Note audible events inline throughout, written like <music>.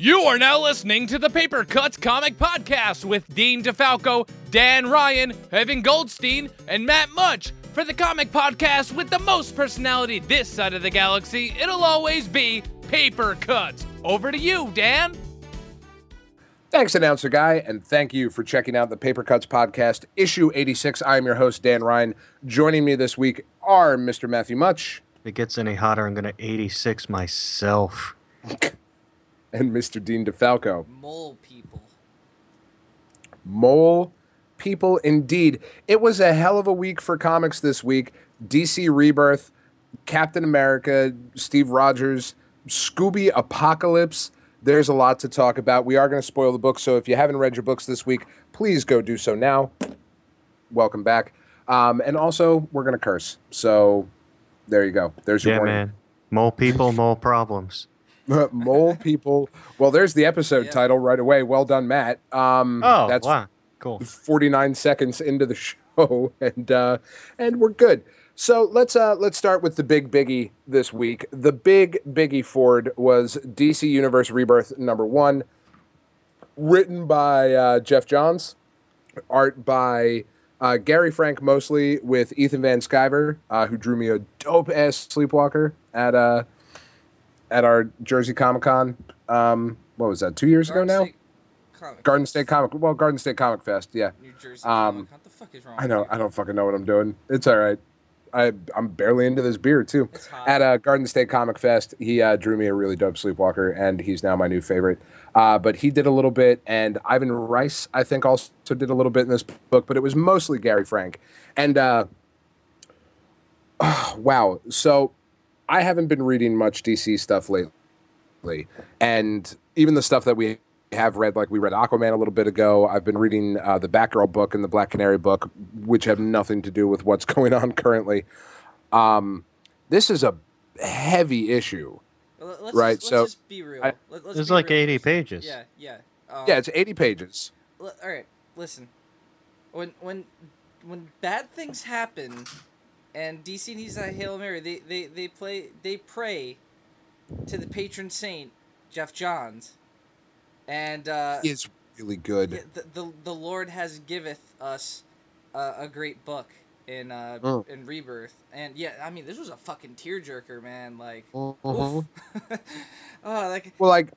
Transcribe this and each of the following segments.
You are now listening to the Paper Cuts Comic Podcast with Dean DeFalco, Dan Ryan, Evan Goldstein, and Matt Much. For the comic podcast with the most personality this side of the galaxy, it'll always be Paper Cuts. Over to you, Dan. Thanks, announcer guy, and thank you for checking out the Paper Cuts Podcast, issue 86. I'm your host, Dan Ryan. Joining me this week are Mr. Matthew Much If it gets any hotter, I'm going to 86 myself. <laughs> and Mr. Dean DeFalco. mole people. Mole people, indeed. It was a hell of a week for comics this week. DC Rebirth, Captain America, Steve Rogers, Scooby Apocalypse. There's a lot to talk about. We are going to spoil the book, so if you haven't read your books this week, please go do so now. Welcome back. Um, and also, we're going to curse. So there you go. There's your Yeah, warning. man. Mole people, mole problems. <laughs> Mole people. Well, there's the episode Yeah. title right away. Well done, Matt. Um, Oh, that's wow. Cool. 49 seconds into the <laughs> show and uh and we're good so let's uh let's start with the big biggie this week the big biggie ford was dc universe rebirth number one written by uh, geoff johns art by uh, gary frank mostly with ethan van sciver uh, who drew me a dope ass sleepwalker at uh at our jersey comic-con um what was that two years ago now State Comic garden Fest, state comic well garden state comic fest yeah New Jersey. um, Comic. What the fuck is wrong? I know. I don't fucking know what I'm doing. It's all right. I I'm barely into this beer too. At uh, Garden State Comic Fest, he uh, drew me a really dope Sleepwalker, and he's now my new favorite. Uh, but he did a little bit, and Ivan Reis, I think, also did a little bit in this book, but it was mostly Gary Frank. And uh, <sighs> wow, so I haven't been reading much DC stuff lately, and even the stuff that we have read, like we read Aquaman a little bit ago. I've been reading uh, the Batgirl book and the Black Canary book, which have nothing to do with what's <laughs> going on currently. Um, this is a heavy issue. Let's right, Just, so let's just be real. I- Let, us There's be like real 80 pages. Yeah, yeah. Um, Yeah, it's 80 pages. l- all right. Listen, when when when bad things happen, and DC needs a hail mary, they they they play they pray to the patron saint Geoff Johns, and uh, It's really good. The, the the Lord has giveth us uh, a great book in uh Mm. in Rebirth, and yeah, I mean this was a fucking tearjerker, man. Like, oof. <laughs> oh, like Well, like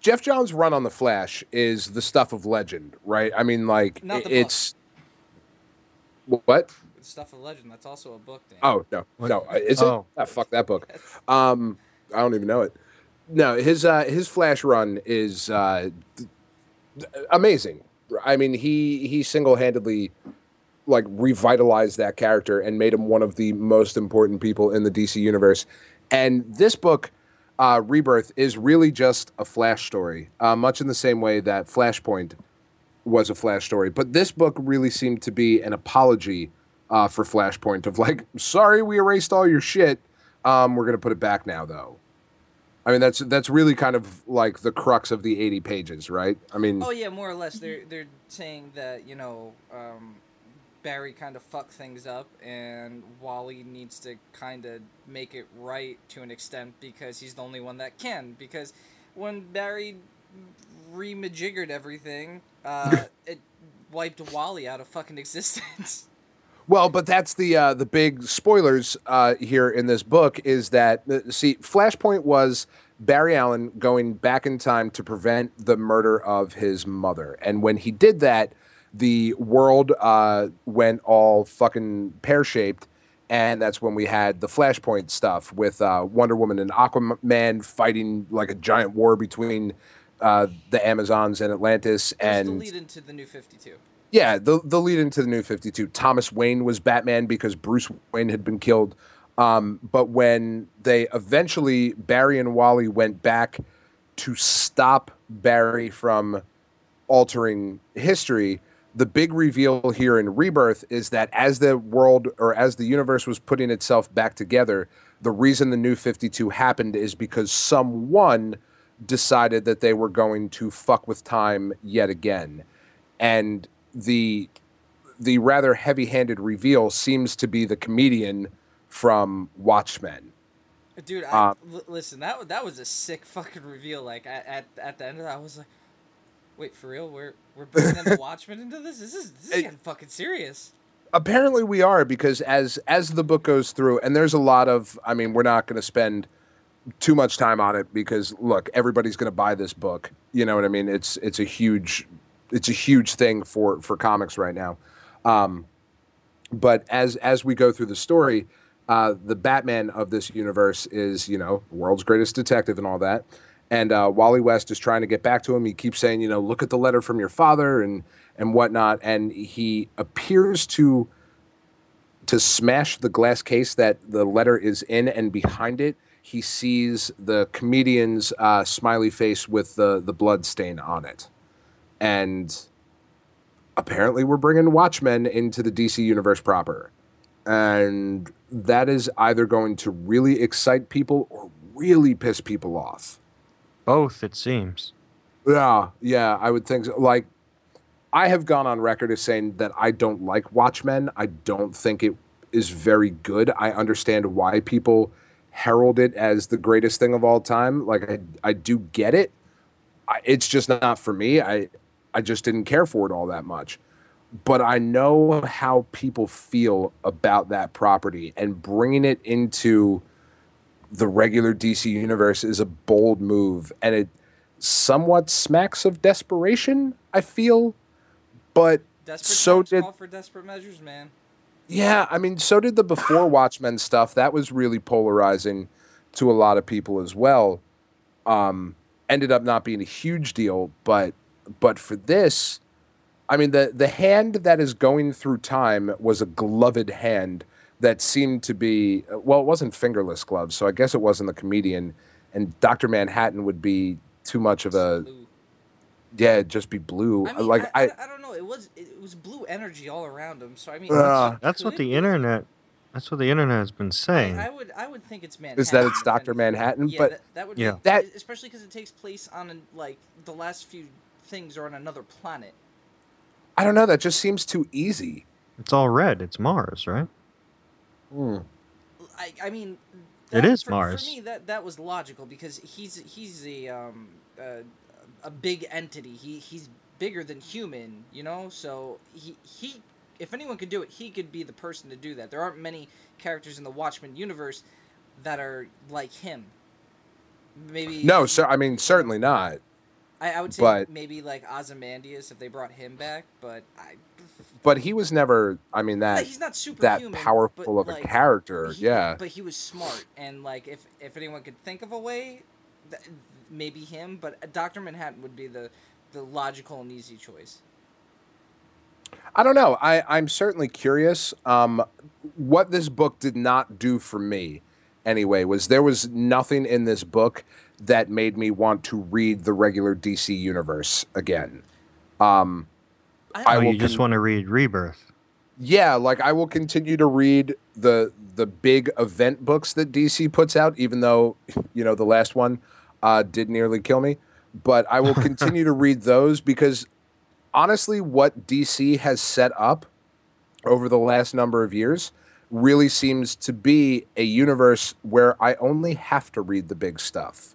Geoff Johns' run on the Flash is the stuff of legend, right? I mean, like it's what? Stuff of legend. That's also a book. Dan. Oh no, no, is Oh. it? Ah, fuck that book. Um, I don't even know it. No, his uh, his Flash run is uh, th- amazing. I mean, he he single handedly like revitalized that character and made him one of the most important people in the DC universe. And this book, uh, Rebirth, is really just a Flash story, uh, much in the same way that Flashpoint was a Flash story. But this book really seemed to be an apology uh, for Flashpoint of like, sorry, we erased all your shit. Um, we're gonna put it back now, though. I mean, that's that's really kind of like the crux of the eighty pages, right? I mean, Oh yeah, more or less. They're they're saying that you know um, Barry kind of fucked things up, and Wally needs to kind of make it right to an extent because he's the only one that can. Because when Barry remajiggered everything, uh, <laughs> it wiped Wally out of fucking existence. <laughs> Well, but that's the uh, the big spoilers uh, here in this book is that uh, see, Flashpoint was Barry Allen going back in time to prevent the murder of his mother, and when he did that, the world uh, went all fucking pear shaped, and that's when we had the Flashpoint stuff with uh, Wonder Woman and Aquaman fighting like a giant war between uh, the Amazons and Atlantis, and the lead into the New Fifty Two. Yeah, the the lead into the new 52. Thomas Wayne was Batman because Bruce Wayne had been killed. Um, but when they eventually Barry and Wally went back to stop Barry from altering history, the big reveal here in Rebirth is that as the world or as the universe was putting itself back together, the reason the new 52 happened is because someone decided that they were going to fuck with time yet again. And the the rather heavy-handed reveal seems to be the comedian from Watchmen. Dude, I, Um, l- listen, that that was a sick fucking reveal. Like at at, at the end of that, I was like, "Wait, for real? We're we're bringing the <laughs> Watchmen into this? This is this is getting fucking serious." apparently we are because as as the book goes through and there's a lot of i mean we're not going to spend too much time on it because look everybody's going to buy this book you know what i mean it's it's a huge it's a huge thing for for comics right now um but as as we go through the story uh the batman of this universe is you know world's greatest detective and all that and uh, Wally West is trying to get back to him. He keeps saying, you know, look at the letter from your father and and whatnot. And he appears to to smash the glass case that the letter is in, and behind it, he sees the comedian's uh, smiley face with the the blood stain on it. And apparently, we're bringing Watchmen into the DC universe proper, and that is either going to really excite people or really piss people off. Both, it seems. Yeah, yeah, I would think so. Like, I have gone on record as saying that I don't like Watchmen. I don't think it is very good. I understand why people herald it as the greatest thing of all time. Like, I, I do get it. I, it's just not for me. I, I just didn't care for it all that much. But I know how people feel about that property, and bringing it into the regular DC universe is a bold move, and it somewhat smacks of desperation. I feel, but Desperate So did- call for desperate measures, man. yeah, I mean, so did the before Watchmen stuff. That was really polarizing to a lot of people as well. Um, ended up not being a huge deal, but but for this, I mean, the the hand that is going through time was a gloved hand that seemed to be well, it wasn't fingerless gloves, so I guess it wasn't the comedian. And Doctor Manhattan would be too much of a Blue. yeah, just be blue. I mean, like I, I, I, I don't know. It was it was blue energy all around him. So I mean, Uh, it That's what the internet. That's what the internet has been saying. I would I would think it's Manhattan. is that it's Doctor. Manhattan? Yeah, but that, that would Yeah. be, That- especially because it takes place on like the last few things are on another planet. I don't know. That just seems too easy. It's all red. It's Mars, right? Hmm. I I mean, It that- is for, Mars. For me, that that was logical because he's he's a um uh, a big entity. He he's bigger than human, you know. So he he if anyone could do it, he could be the person to do that. There aren't many characters in the Watchmen universe that are like him. Maybe No, sir. I mean, certainly not. I, I would say but- maybe like Ozymandias if they brought him back, but I. But he was never. I mean, Like, that he's not super that human, powerful of a character. he- yeah. But he was smart, and like if if anyone could think of a way, th- maybe him. But Doctor Manhattan would be the the logical and easy choice. I don't know. I I'm certainly curious. Um, what this book did not do for me, anyway, was there was nothing in this book that made me want to read the regular DC universe again. Um, I oh, will you just con- want to read Rebirth. yeah, like I will continue to read the the big event books that DC puts out, even though <laughs> you know the last one uh, did nearly kill me. But I will continue to <laughs> read those because honestly, what DC has set up over the last number of years really seems to be a universe where I only have to read the big stuff,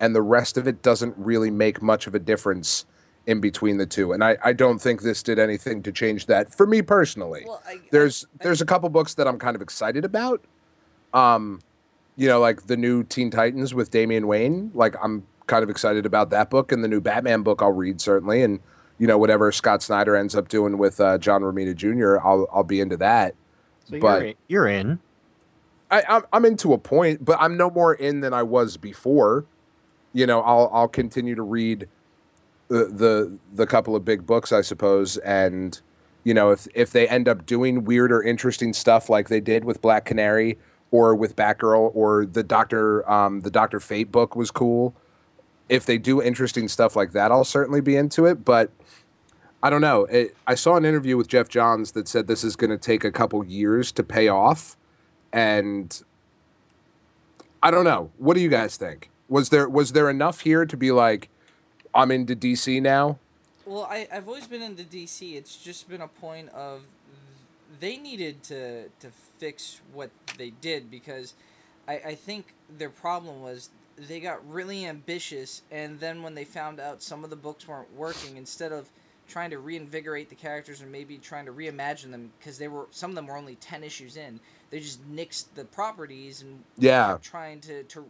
and the rest of it doesn't really make much of a difference in between the two. And I, I don't think this did anything to change that for me personally Well, I, there's I, there's a couple books that I'm kind of excited about. Um, you know, like the new Teen Titans with Damian Wayne. Like I'm kind of excited about that book, and the new Batman book I'll read certainly, and you know whatever Scott Snyder ends up doing with uh, John Romita Jr. I'll I'll be into that. So But- you're, in, you're in. I, I'm I'm into a point, but I'm no more in than I was before. You know, I'll I'll continue to read the the the couple of big books, I suppose, and you know if if they end up doing weird or interesting stuff like they did with Black Canary or with Batgirl or the Doctor um, the Doctor Fate book was cool. If they do interesting stuff like that, I'll certainly be into it. But I don't know. It, I saw an interview with Geoff Johns that said this is going to take a couple years to pay off and I don't know. What do you guys think? Was there was there enough here to be like, I'm into DC now? well, I I've always been into DC. It's just been a point of they needed to to fix what they did because I I think their problem was they got really ambitious, and then when they found out some of the books weren't working, instead of trying to reinvigorate the characters and maybe trying to reimagine them because they were some of them were only 10 issues in they just nixed the properties and Yeah. trying to, to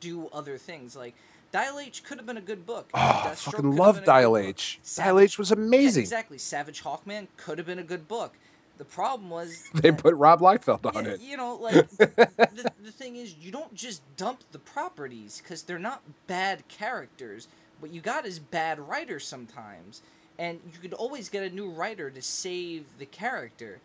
do other things like Dial H could have been a good book. Oh, I fucking love been a good Dial. H. Savage- Dial H was Yeah, amazing. exactly. Savage Hawkman could have been a good book. The problem was <laughs> They that- put Rob Liefeld on yeah, it. You know, like <laughs> the, the thing is, you don't just dump the properties because they're not bad characters. What you got is bad writers sometimes, and you could always get a new writer to save the character.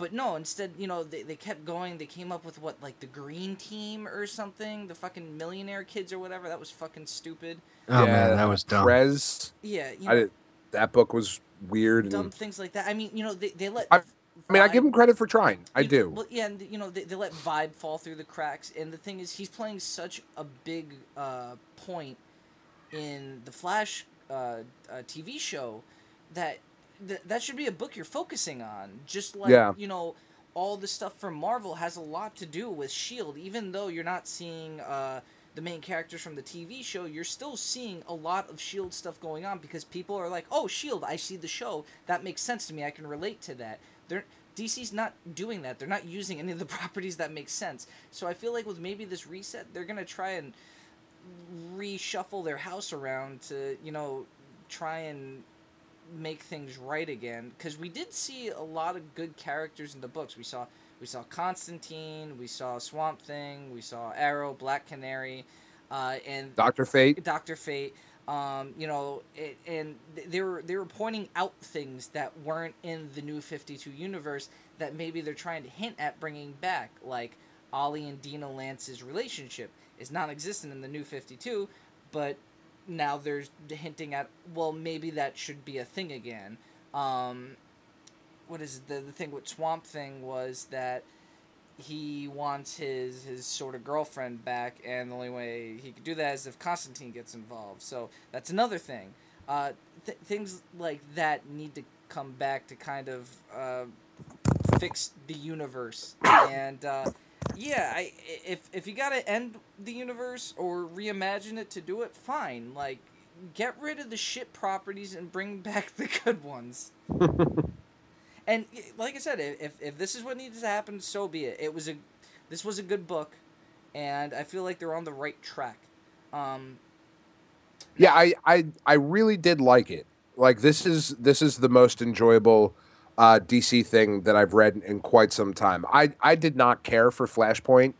But no, instead, you know, they, they kept going. They came up with what, like the Green Team or something, the fucking Millionaire Kids or whatever. That was fucking stupid. Oh man, that was dumb. Prez, Yeah, you I know, did, that book was weird. dumb And, things like that. I mean, you know, they they let. I- I mean, I give him credit for trying. I You- do. Well, yeah, and you know they, they let vibe fall through the cracks, and the thing is, he's playing such a big uh, point in the Flash uh, uh, TV show that th- that should be a book you're focusing on. Just like Yeah. you know, all the stuff from Marvel has a lot to do with Shield. Even though you're not seeing uh, the main characters from the TV show, you're still seeing a lot of Shield stuff going on because people are like, "Oh, Shield! I see the show. That makes sense to me. I can relate to that." They're DC's not doing that. They're not using any of the <laughs> properties that make sense. So I feel like with maybe this reset, they're gonna try and reshuffle their house around to you know try and make things right again because we did see a lot of good characters in the books we saw we saw constantine we saw swamp thing we saw arrow black canary uh, and Doctor Fate. Doctor Fate. Um, you know, it, and they were they were pointing out things that weren't in the new Fifty Two universe that maybe they're trying to hint at bringing back, like Ollie and Dinah Lance's relationship is non-existent in the new Fifty Two, but now there's hinting at well maybe that should be a thing again. Um, what is it? the the thing with Swamp Thing was that he wants his his sort of girlfriend back, and the only way he could do that is if Constantine gets involved. So that's another thing. Uh, th- things like that need to come back to kind of uh, fix the universe. And uh, yeah, I, if if you gotta end the universe or reimagine it to do it, fine. Like get rid of the shit properties and bring <laughs> back the good ones. <laughs> And like I said, if if this is what needs to happen, so be it. It was a, this was a good book, and I feel like they're on the right track. Um, Yeah, I, I I really did like it. Like this is this is the most enjoyable uh, DC thing that I've read in quite some time. I I did not care for Flashpoint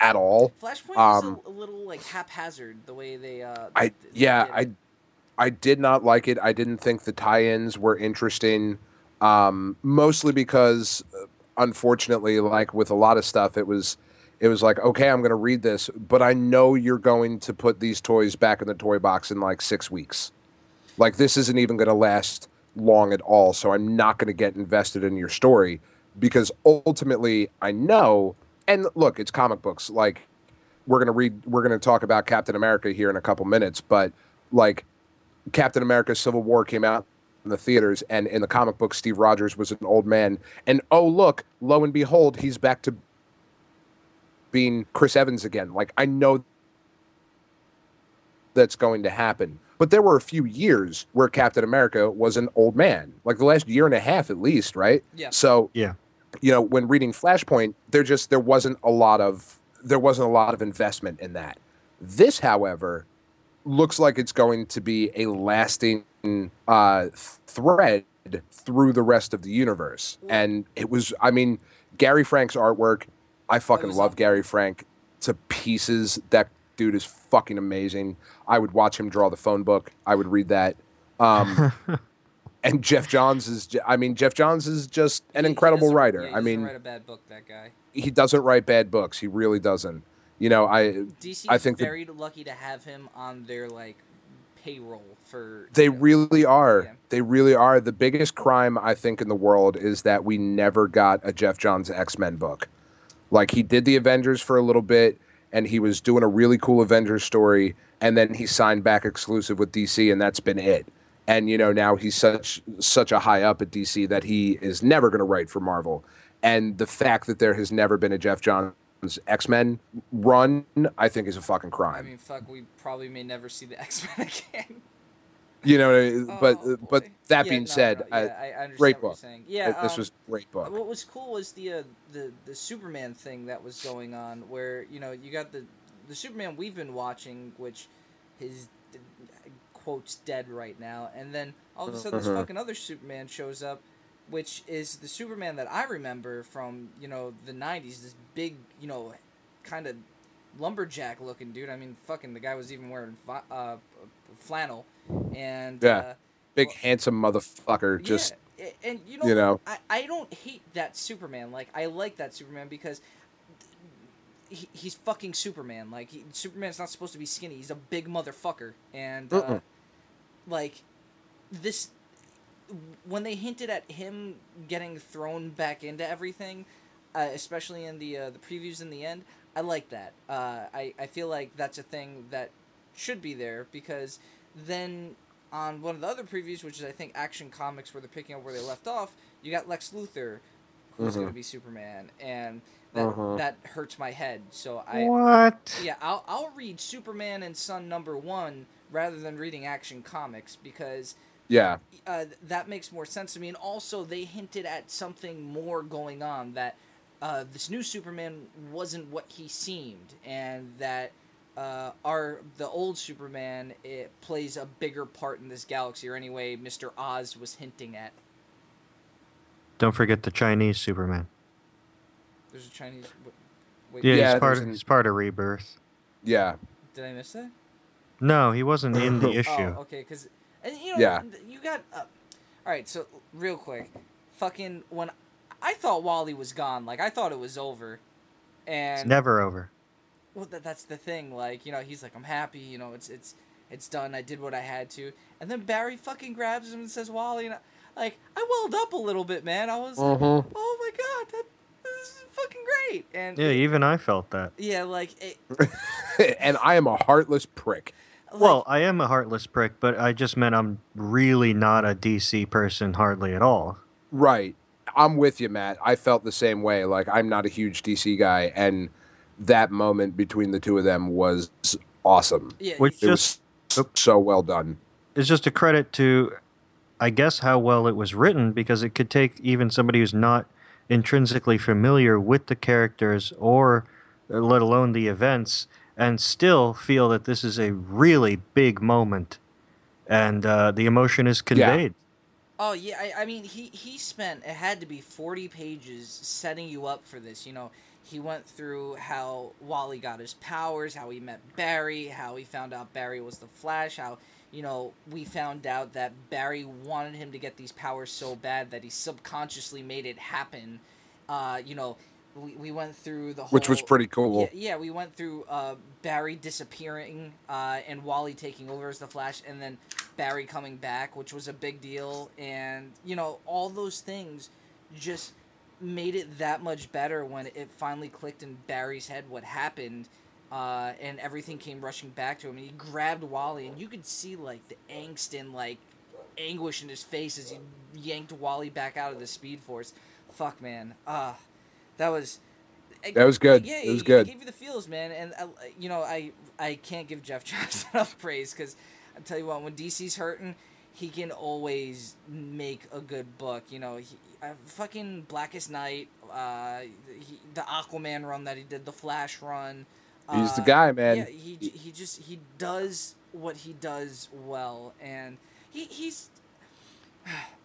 at all. Flashpoint was Um, a, a little like haphazard the way they. Uh, I th- yeah, I. I did not like it. I didn't think the tie-ins were interesting. Um, mostly because, uh, unfortunately, like with a lot of stuff, it was it was like, okay, I'm going to read this, but I know you're going to put these toys back in the toy box in like six weeks. Like this isn't even going to last long at all, so I'm not going to get invested in your story because ultimately I know. And look, it's comic books. Like we're gonna read, we're gonna talk about Captain America here in a couple minutes, but like Captain America: Civil War came out in the theaters, and in the comic book, Steve Rogers was an old man, and oh look, lo and behold, he's back to being Chris Evans again. Like I know that's going to happen. But there were a few years where Captain America was an old man, like the last year and a half at least, right? Yeah. So Yeah. you know, when reading Flashpoint, there just there wasn't a lot of there wasn't a lot of investment in that. This, however, looks like it's going to be a lasting uh, thread through the rest of the universe. And it was, I mean, Gary Frank's artwork. I fucking love awesome. Gary Frank to pieces. That dude is fucking amazing. I would watch him draw the phone book. I would read that. Um, <laughs> and Geoff Johns is, I mean, Geoff Johns is just an He- he incredible doesn't- writer. yeah, he I mean, write a bad book. That guy. he doesn't write bad books. He really doesn't. You know, I DC's I think that- very lucky to have him on their like payroll for. they you know, really are. Yeah. They really are. The biggest crime I think in the world is that we never got a Geoff Johns X Men book. Like he did the Avengers for a little bit, and he was doing a really cool Avengers story, and then he signed back exclusive with DC, and that's been it. And you know now he's such such a high up at DC that he is never going to write for Marvel. And the fact that there has never been a Geoff Johns X Men run, I think is a fucking crime. I mean, fuck, we probably may never see the X Men <laughs> again. You know, what I mean? but Oh, but boy. that Yeah, being no, said, no, I- yeah, I, great what you're book. saying. Yeah, this um, was great book. What was cool was the uh, the the Superman thing that was going on, where you know you got the the Superman we've been watching, which is quotes dead right now, and then all of a sudden Mhm. this fucking other Superman shows up, which is the Superman that I remember from you know the '90s. This big, you know, kind of lumberjack looking dude. I mean, fucking the guy was even wearing uh, flannel, and Yeah. uh, Big well- handsome motherfucker. Just yeah, and you know, you know. I, I don't hate that Superman. Like I like that Superman because he, he's fucking Superman. Like he, Superman's not supposed to be skinny. He's a big motherfucker, and uh, like this when they hinted at him getting thrown back into everything, uh, especially in the uh, the previews in the end, I like that. Uh, I I feel like that's a thing that should be there because then on one of the other previews, which is I think Action Comics, where they're picking up where they left off, you got Lex Luthor, who's Mhm. going to be Superman, and that Mhm. that hurts my head. So I what? yeah, I'll I'll read Superman and Son number one rather than reading Action Comics because yeah. uh, that makes more sense to me. And also, they hinted at something more going on that uh, this new Superman wasn't what he seemed, and that uh, our the old Superman it plays a bigger part in this galaxy. Or anyway, Mister Oz was hinting at. Don't forget the Chinese Superman. There's a Chinese. Wait, Yeah, Yeah, he's part. there's an- He's part of Rebirth. Yeah. did I miss that? No, he wasn't in the <laughs> issue. Oh, okay, because and you know Yeah. you got. Uh, all right, so real quick, fucking when I thought Wally was gone, like I thought it was over, and It's never over. well, that, that's the thing. Like you know, he's like, I'm happy. You know, it's it's it's done. I did what I had to, and then Barry fucking grabs him and says, Wally, and I, like I welled up a little bit, man. I was like, Mhm. oh my god, that this is fucking great, and Yeah, even I felt that. yeah, like it, <laughs> and I am a heartless prick. like, Well, I am a heartless prick, but I just meant I'm really not a DC person hardly at all. Right. I'm with you, Matt. I felt the same way. Like I'm not a huge DC guy, and that moment between the two of them was awesome. yeah, Which It just was so well done. It's just a credit to, I guess, how well it was written because it could take even somebody who's not intrinsically familiar with the characters or let alone the events and still feel that this is a really big moment and uh, the emotion is conveyed. Oh yeah, I, I mean he he spent it had to be forty pages setting you up for this. You know, he went through how Wally got his powers, how he met Barry, how he found out Barry was the Flash, how you know we found out that Barry wanted him to get these powers so bad that he subconsciously made it happen. Uh, you know, we, we went through the whole Which was pretty cool. yeah, yeah, we went through uh, Barry disappearing uh, and Wally taking over as the Flash, and then Barry coming back, which was a big deal. And you know, all those things just made it that much better when it finally clicked in Barry's head what happened, uh, and everything came rushing back to him. And he grabbed Wally, and you could see like the angst and like anguish in his face as he yanked Wally back out of the Speed Force. Fuck, man. Uh, that was. That was good. Yeah, It was good. It gave you the feels, man. And uh, you know, I I can't give Geoff <laughs> Johns enough praise because I tell you what, when DC's hurting, he can always make a good book. You know, he, uh, fucking Blackest Night, uh, he, the Aquaman run that he did, the Flash run. He's the uh, guy, man. Yeah, he he just he does what he does well, and he he's. <sighs>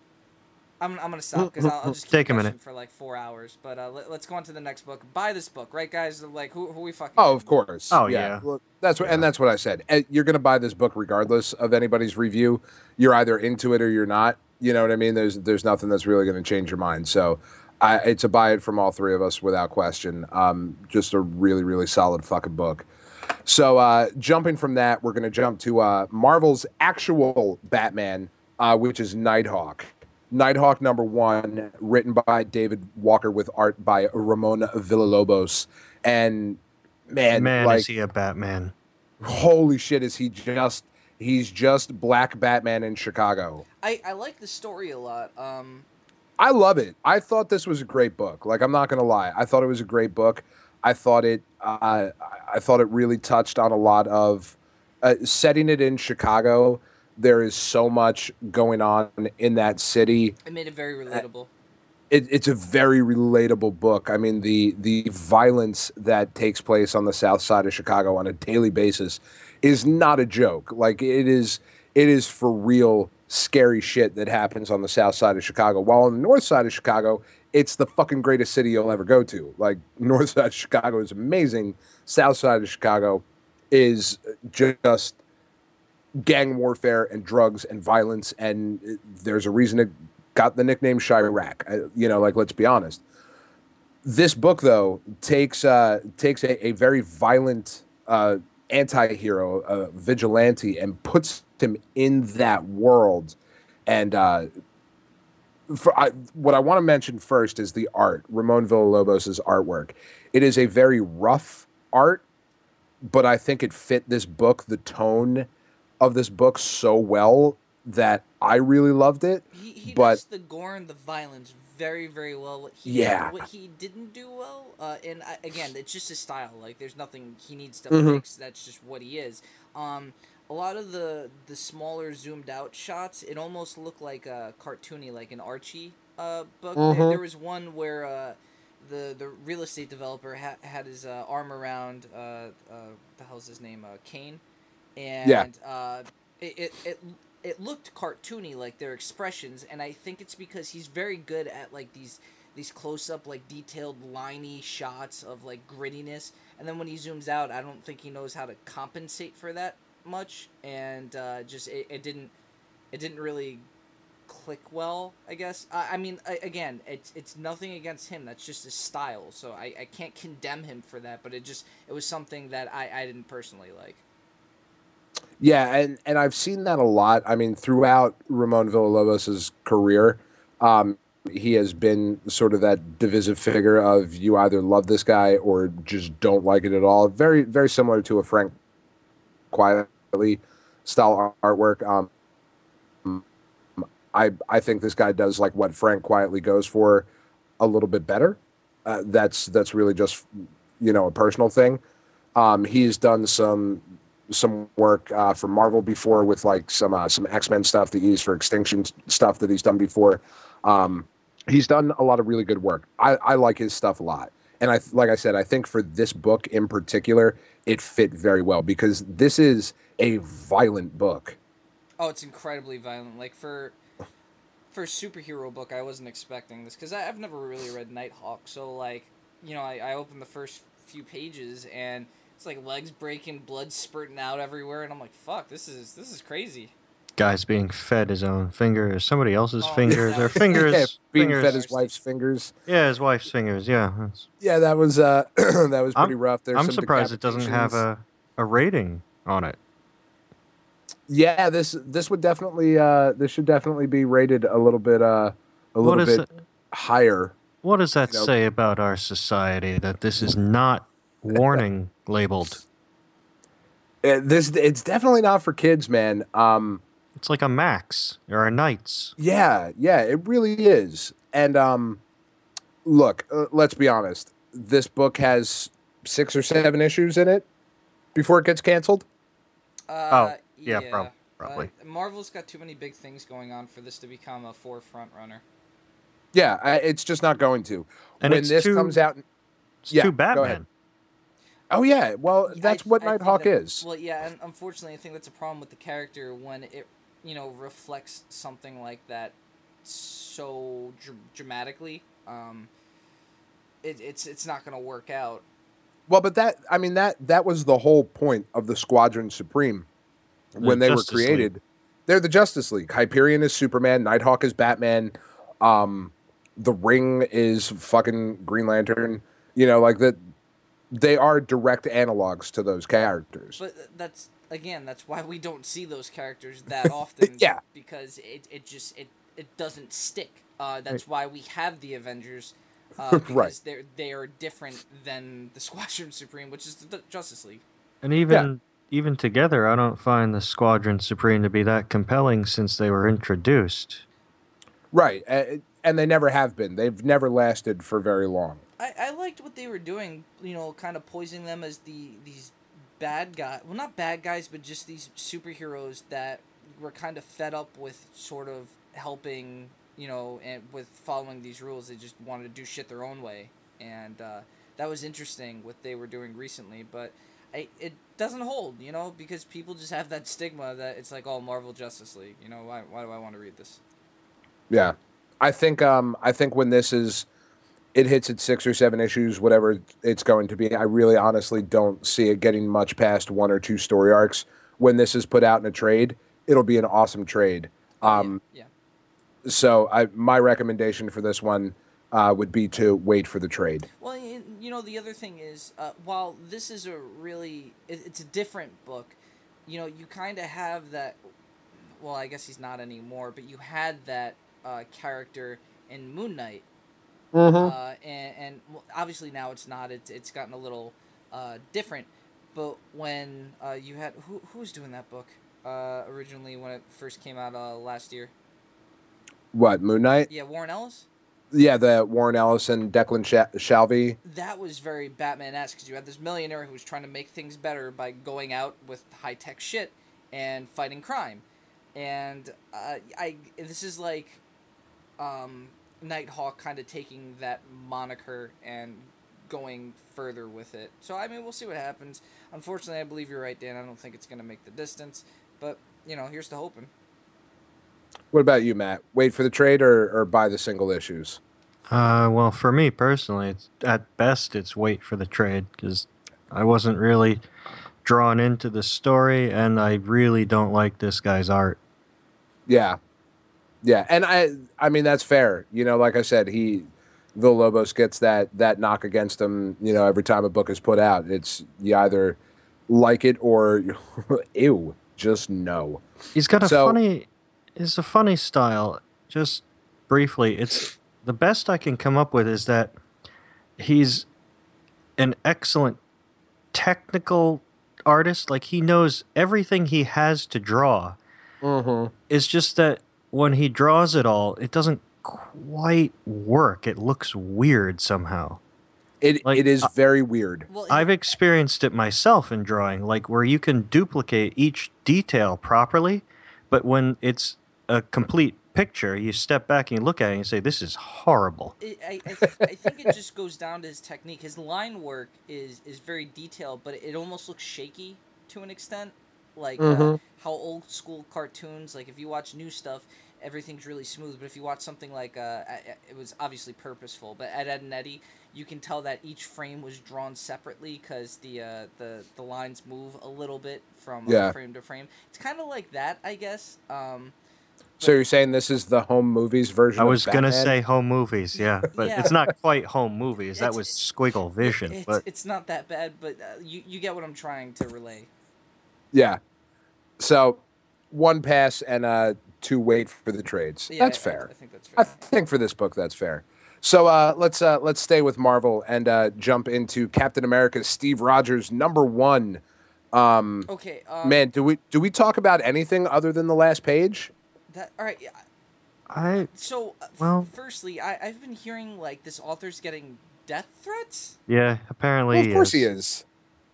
I'm, I'm gonna stop because I'll, I'll just keep Take a minute. for like four hours. But uh, let, us go on to the next book. Buy this book, right, guys? Like who who we fucking? Oh, of course. Oh, yeah. Well, that's what, and that's what I said. Eh, You're going to buy this book regardless of anybody's review. You're either into it or you're not. You know what I mean? There's there's nothing that's really going to change your mind. So, I, it's a buy it from all three of us without question. Um, just a really really solid fucking book. So, uh, jumping from that, we're going to jump to uh, Marvel's actual Batman, uh, which is Nighthawk. Nighthawk number one, written by David Walker with art by Ramon Villalobos. And man, Man, like is he a Batman? holy shit, is he just he's just black Batman in Chicago. I I like the story a lot. Um, I love it. I thought this was a great book. Like I'm not gonna lie, I thought it was a great book. I thought it uh, I thought it really touched on a lot of uh, setting it in Chicago. There is so much going on in that city. I made it very relatable. It, it's a very relatable book. I mean, the the violence that takes place on the South Side of Chicago on a daily basis is not a joke. Like it is, it is for real scary shit that happens on the South Side of Chicago. While on the North Side of Chicago, it's the fucking greatest city you'll ever go to. Like <laughs> North Side of Chicago is amazing. South Side of Chicago is just gang warfare and drugs and violence, and there's a reason it got the nickname Chiraq. I- You know, like let's be honest. This book, though, takes uh, takes a, a very violent uh, anti-hero, uh, vigilante, and puts him in that world. And uh, for I, what I want to mention first is the art. Ramon Villalobos' artwork. It is a very rough art, but I think it fit this book, the tone of this book, so well that I really loved it. He, he but does the gore and the violence very, very well. What he, Yeah. What he didn't do well, uh, and I, again, it's just his style. Like, there's nothing he needs to Mhm. fix. That's just what he is. Um, a lot of the the smaller zoomed out shots, it almost looked like a cartoony, like an Archie uh, book. There, Mhm. there was one where uh, the the real estate developer ha- had his uh, arm around uh, uh, the hell's his name, uh, Kane, and uh, it, it it it looked cartoony, like their expressions, and I think it's because he's very good at like these these close up, like detailed, liney shots of like grittiness, and then when he zooms out, I don't think he knows how to compensate for that much, and uh, just it, it didn't it didn't really click well i guess. I, I mean I, again it's it's nothing against him. That's just his style. So I, I can't condemn him for that but it just it was something that i, I didn't personally like Yeah, and and I've seen that a lot. I mean, throughout Ramon Villalobos' career, um, he has been sort of that divisive figure of you either love this guy or just don't like it at all. Very very similar to a Frank Quitely style artwork. Um, I I think this guy does like what Frank Quitely goes for a little bit better. Uh, that's that's really just you know a personal thing. Um, he's done some some work uh, for Marvel before with like some uh, some X Men stuff that he used for Extinction stuff that he's done before. Um, he's done a lot of really good work. I, I like his stuff a lot, and I like I said, I think for this book in particular, it fit very well because this is a violent book. Oh, it's incredibly violent. Like for for a superhero book, I wasn't expecting this because I've never really read Nighthawk. So like, you know, I, I opened the first few pages and it's like legs breaking, blood spurting out everywhere, and I'm like, fuck, this is this is crazy. Guy's being fed his own fingers, somebody else's Oh, fingers, <laughs> yeah. or fingers. yeah, being fingers. fed his wife's fingers. Yeah, his wife's fingers. Yeah, that's, Yeah, that was uh <clears throat> that was I'm- pretty rough. There's I'm some surprised it doesn't have a, a rating on it. Yeah, this this would definitely uh this should definitely be rated a little bit uh a little bit it- higher. What does that you know- say about our society that this is not warning labeled? Uh, this it's definitely not for kids, man. Um It's like a Max or a Knights. Yeah, yeah, it really is. And um, look, uh, let's be honest. This book has six or seven issues in it before it gets canceled. Uh, yeah, prob- probably. Uh, Marvel's got too many big things going on for this to become a forefront runner. Yeah, I, it's just not going to. And when it's this too, comes out, it's yeah, too go Batman. Ahead. oh yeah, well I- that's what I think Nighthawk that- is. Well, yeah, and unfortunately, I think that's a problem with the character when it, you know, reflects something like that so dr- dramatically. Um, it, it's it's not gonna work out. Well, but that I mean that that was the whole point of the Squadron Supreme when they Justice were created. They're the Justice League. Hyperion is Superman. Nighthawk is Batman. Um, the Ring is fucking Green Lantern. You know, like that. They are direct analogs to those characters. But that's again, that's why we don't see those characters <laughs> that often. Yeah. Because it, it just it it doesn't stick. Uh, that's why we have the Avengers. Uh, <laughs> because Right. they're they are different than the <laughs> Squadron Supreme, which is the Justice League. And even even together, I don't find the Squadron Supreme to be that compelling since they were introduced. right, and they never have been. They've never lasted for very long. I, I liked what they were doing. You know, kind of poising them as the these bad guy. Well, not bad guys, but just these superheroes that were kind of fed up with sort of helping. You know, and with following these rules, they just wanted to do shit their own way, and uh, that was interesting what they were doing recently. But I, it doesn't hold, you know, because people just have that stigma that it's like, oh, Marvel Justice League. You know, why why do I want to read this? Yeah, I think um I think when this is it hits its six or seven issues, whatever it's going to be. I really honestly don't see it getting much past one or two story arcs. When this is put out in a trade, it'll be an awesome trade. Um, yeah. so I my recommendation for this one uh, would be to wait for the trade. Well, you know, the other thing is, uh, while this is a really, it's a different book, you know, you kind of have that. Well, I guess he's not anymore, but you had that uh, character in Moon Knight, Mm-hmm. uh, and, and well, obviously now it's not. It's it's gotten a little uh, different. But when uh, you had who who was doing that book uh, originally when it first came out uh, last year? What Moon Knight? Yeah, Warren Ellis. Yeah, the Warren Ellis and Declan Sha- Shalvey. that was very Batman-esque because you had this millionaire who was trying to make things better by going out with high-tech shit and fighting crime, and uh, I this is like um, Nighthawk kind of taking that moniker and going further with it. So I mean, we'll see what happens. Unfortunately, I believe you're right, Dan. I don't think it's gonna make the distance, but you know, here's to hoping. What about you, Matt? Wait for the trade or, or buy the single issues? Uh, well, for me personally, it's at best it's wait for the trade because I wasn't really drawn into the story, and I really don't like this guy's art. Yeah, yeah, and I I mean that's fair. You know, like I said, he Villalobos gets that that knock against him. You know, every time a book is put out, it's you either like it or <laughs> ew, just no. He's got a So- funny, it's a funny style. Just briefly, it's the best I can come up with is that he's an excellent technical artist. Like he knows everything he has to draw. Mm-hmm. It's just that when he draws it all, it doesn't quite work. It looks weird somehow. It Like, it is uh, very weird. Well, I've experienced it myself in drawing, like where you can duplicate each detail properly, but when it's a complete picture, you step back and you look at it and you say, "This is horrible." it, I, I, th- I think it just goes down to his technique. His line work is is very detailed, but it almost looks shaky to an extent. Like uh, Mhm. how old school cartoons, like if you watch new stuff, everything's really smooth. But if you watch something like, uh, I- I- it was obviously purposeful, but at Ed and Eddie, you can tell that each frame was drawn separately because the uh, the the lines move a little bit from uh, Yeah. frame to frame. It's kind of like that, I guess. Um, So you're saying this is the home movies version? I of was gonna say home movies, yeah, <laughs> but Yeah. it's not quite home movies. That It's- was Squiggle Vision, it's, but it's not that bad, but uh, you you get what I'm trying to relay. Yeah. So one pass and uh two wait for the trades. Yeah, that's I- I- fair. I, think that's fair. I think for this book that's fair. So uh, let's uh, let's stay with Marvel and uh, jump into Captain America Steve Rogers number one. Um, Okay, um, man, do we do we talk about anything other than the last page? That all right. yeah, I So, uh, f- Well- firstly, I, I've been hearing like this author's getting death threats. yeah, apparently Well, of course is. he is.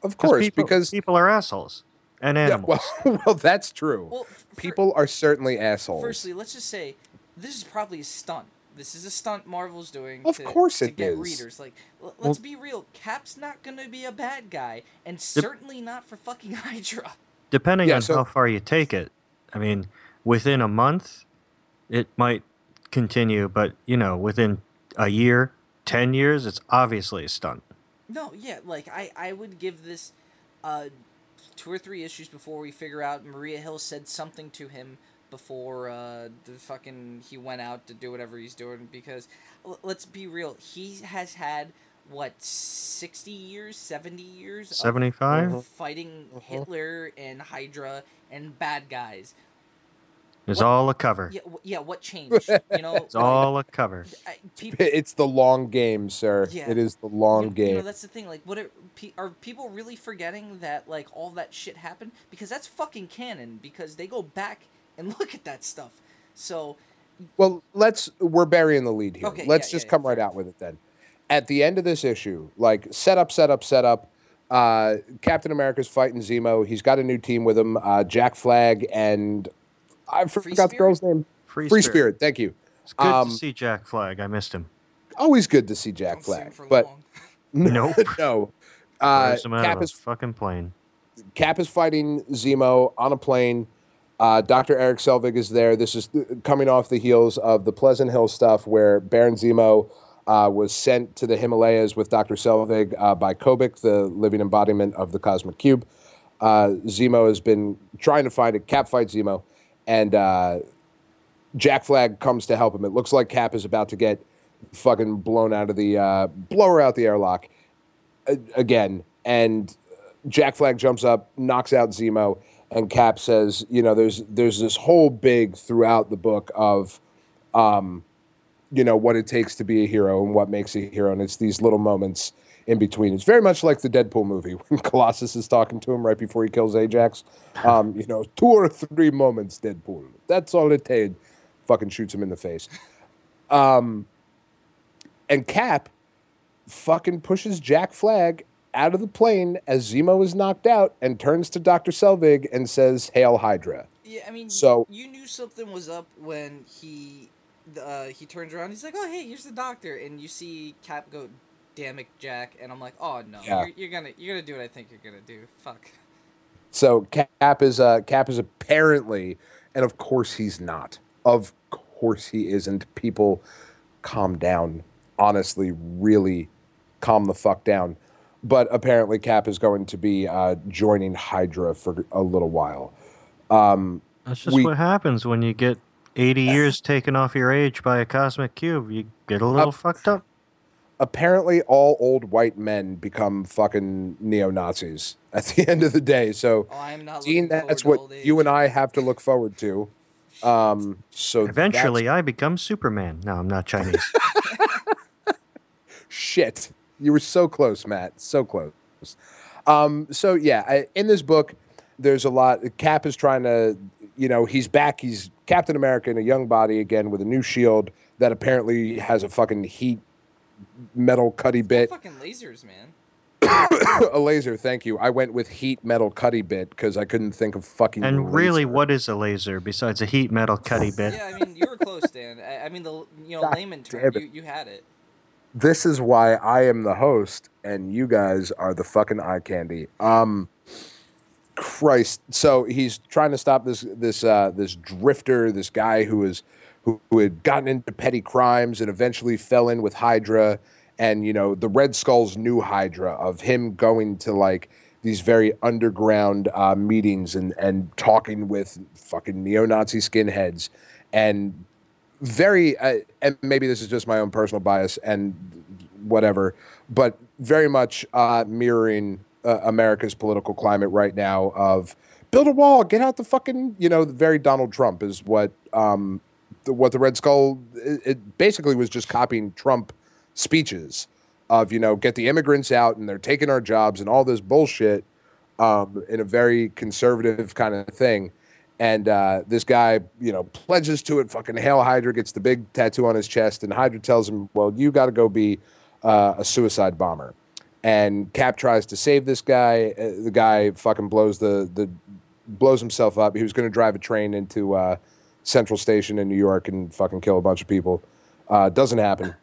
Of course, people, because people are assholes and yeah, well, <laughs> well, that's true. Well, f- fir- People are certainly assholes. Firstly, let's just say this is probably a stunt. This is a stunt Marvel's doing Of to, course to it get is. readers. Like, l- let's be real. Cap's not gonna be a bad guy, and certainly not for fucking <laughs> Hydra. Depending Yeah, on so- how far you take it, I mean, within a month, it might continue, but you know, within a year, ten years, it's obviously a stunt. No, yeah, like I, I would give this uh, two or three issues before we figure out Maria Hill said something to him before uh, the fucking he went out to do whatever he's doing because l- let's be real, he has had what sixty years, seventy years, 75 fighting Hitler and Hydra and bad guys. It's What- all a cover. Yeah, yeah. What changed? You know, <laughs> It's all a cover. I, people, <laughs> It's the long game, sir. Yeah. It is the long you, game. You know, that's the thing. Like, what are, are people really forgetting that like all that shit happened? Because that's fucking canon. Because they go back and <laughs> look at that stuff. So Well, let's we're burying the lead here. Okay, let's yeah, just yeah, come yeah, right out with it then. at the end of this issue, like set up, set up, set up. Uh, Captain America's fighting Zemo. He's got a new team with him, uh, Jack Flag and I forgot the girl's name. Free, Free Spirit. Spirit. Thank you. It's good Um, to see Jack Flag. I missed him. Always good to see Jack Don't Flag, for but long. <laughs> Nope. <laughs> no. Uh, Throws Cap is fucking plane. Cap is fighting Zemo on a plane. Uh, Dr. Erik Selvig is there. This is coming off the heels of the Pleasant Hill stuff where Baron Zemo uh, was sent to the Himalayas with Dr. Selvig uh, by Kobik, the living embodiment of the Cosmic Cube. Uh, Zemo has been trying to find it. Cap fights Zemo, and uh, Jack Flag comes to help him. It looks like Cap is about to get fucking blown out of the uh, blower out the airlock again, and Jack Flag jumps up, knocks out Zemo, and Cap says, you know, there's there's this whole big throughout the book of, um, you know, what it takes to be a hero and what makes a hero, and it's these little moments in between. It's very much like the Deadpool movie <laughs> when Colossus is talking to him right before he kills Ajax. Um, you know, two or three moments, Deadpool. That's all it takes. Fucking shoots him in the face. Um, and Cap fucking pushes Jack Flag out of the plane as Zemo is knocked out and turns to Dr. Selvig and says, Hail Hydra. Yeah, I mean, So- you knew something was up when he uh, he turns around. He's like, "Oh, hey, here's the doctor," and you see Cap go, "Damn it, Jack!" And I'm like, "Oh no, Yeah. you're, you're gonna you're gonna do what I think you're gonna do." Fuck. So Cap is uh, Cap is apparently, and of course he's not. Of course he isn't. People, calm down. Honestly, really, calm the fuck down. But apparently, Cap is going to be uh, joining Hydra for a little while. Um, That's just We- what happens when you get 80 years taken off your age by a cosmic cube. You get a little fucked up. apparently all old white men become fucking neo Nazis at the <laughs> end of the day. So, Oh, I'm not. Dean, that's what you and I have to look forward to. Um, so Eventually, I become Superman. No, I'm not Chinese. <laughs> shit, you were so close, Matt, so close. Um, so yeah, I, in this book, there's a lot. Cap is trying to, you know, he's back. He's Captain America in a young body again with a new shield that apparently has a fucking heat metal cutty bit. Fucking lasers, man. <coughs> a laser, thank you. I went with heat metal cutty bit because I couldn't think of fucking. and really, what is a laser besides a heat metal cutty <laughs> bit? Yeah, I mean, you were close, Dan. I, I mean, the you know God layman term, damn it. you, you had it. This is why I am the host, and you guys are the fucking eye candy. Um, Christ. So he's trying to stop this this uh, this drifter, this guy who is who, who had gotten into petty crimes and eventually fell in with Hydra, and you know the Red Skull's new Hydra of him going to like these very underground uh, meetings and and talking with fucking neo-Nazi skinheads and very uh, and maybe this is just my own personal bias and whatever but very much uh, mirroring uh, america's political climate right now of build a wall get out the fucking you know very donald trump is what um the, what the red skull it, it basically was just copying trump speeches of you know get the immigrants out and they're taking our jobs and all this bullshit um, in a very conservative kind of thing. And uh, this guy, you know, pledges to it. Fucking Hail Hydra gets the big tattoo on his chest, and Hydra tells him, "Well, you got to go be uh, a suicide bomber." And Cap tries to save this guy. Uh, the guy fucking blows the the blows himself up. He was going to drive a train into uh, Central Station in New York and fucking kill a bunch of people. Uh, doesn't happen.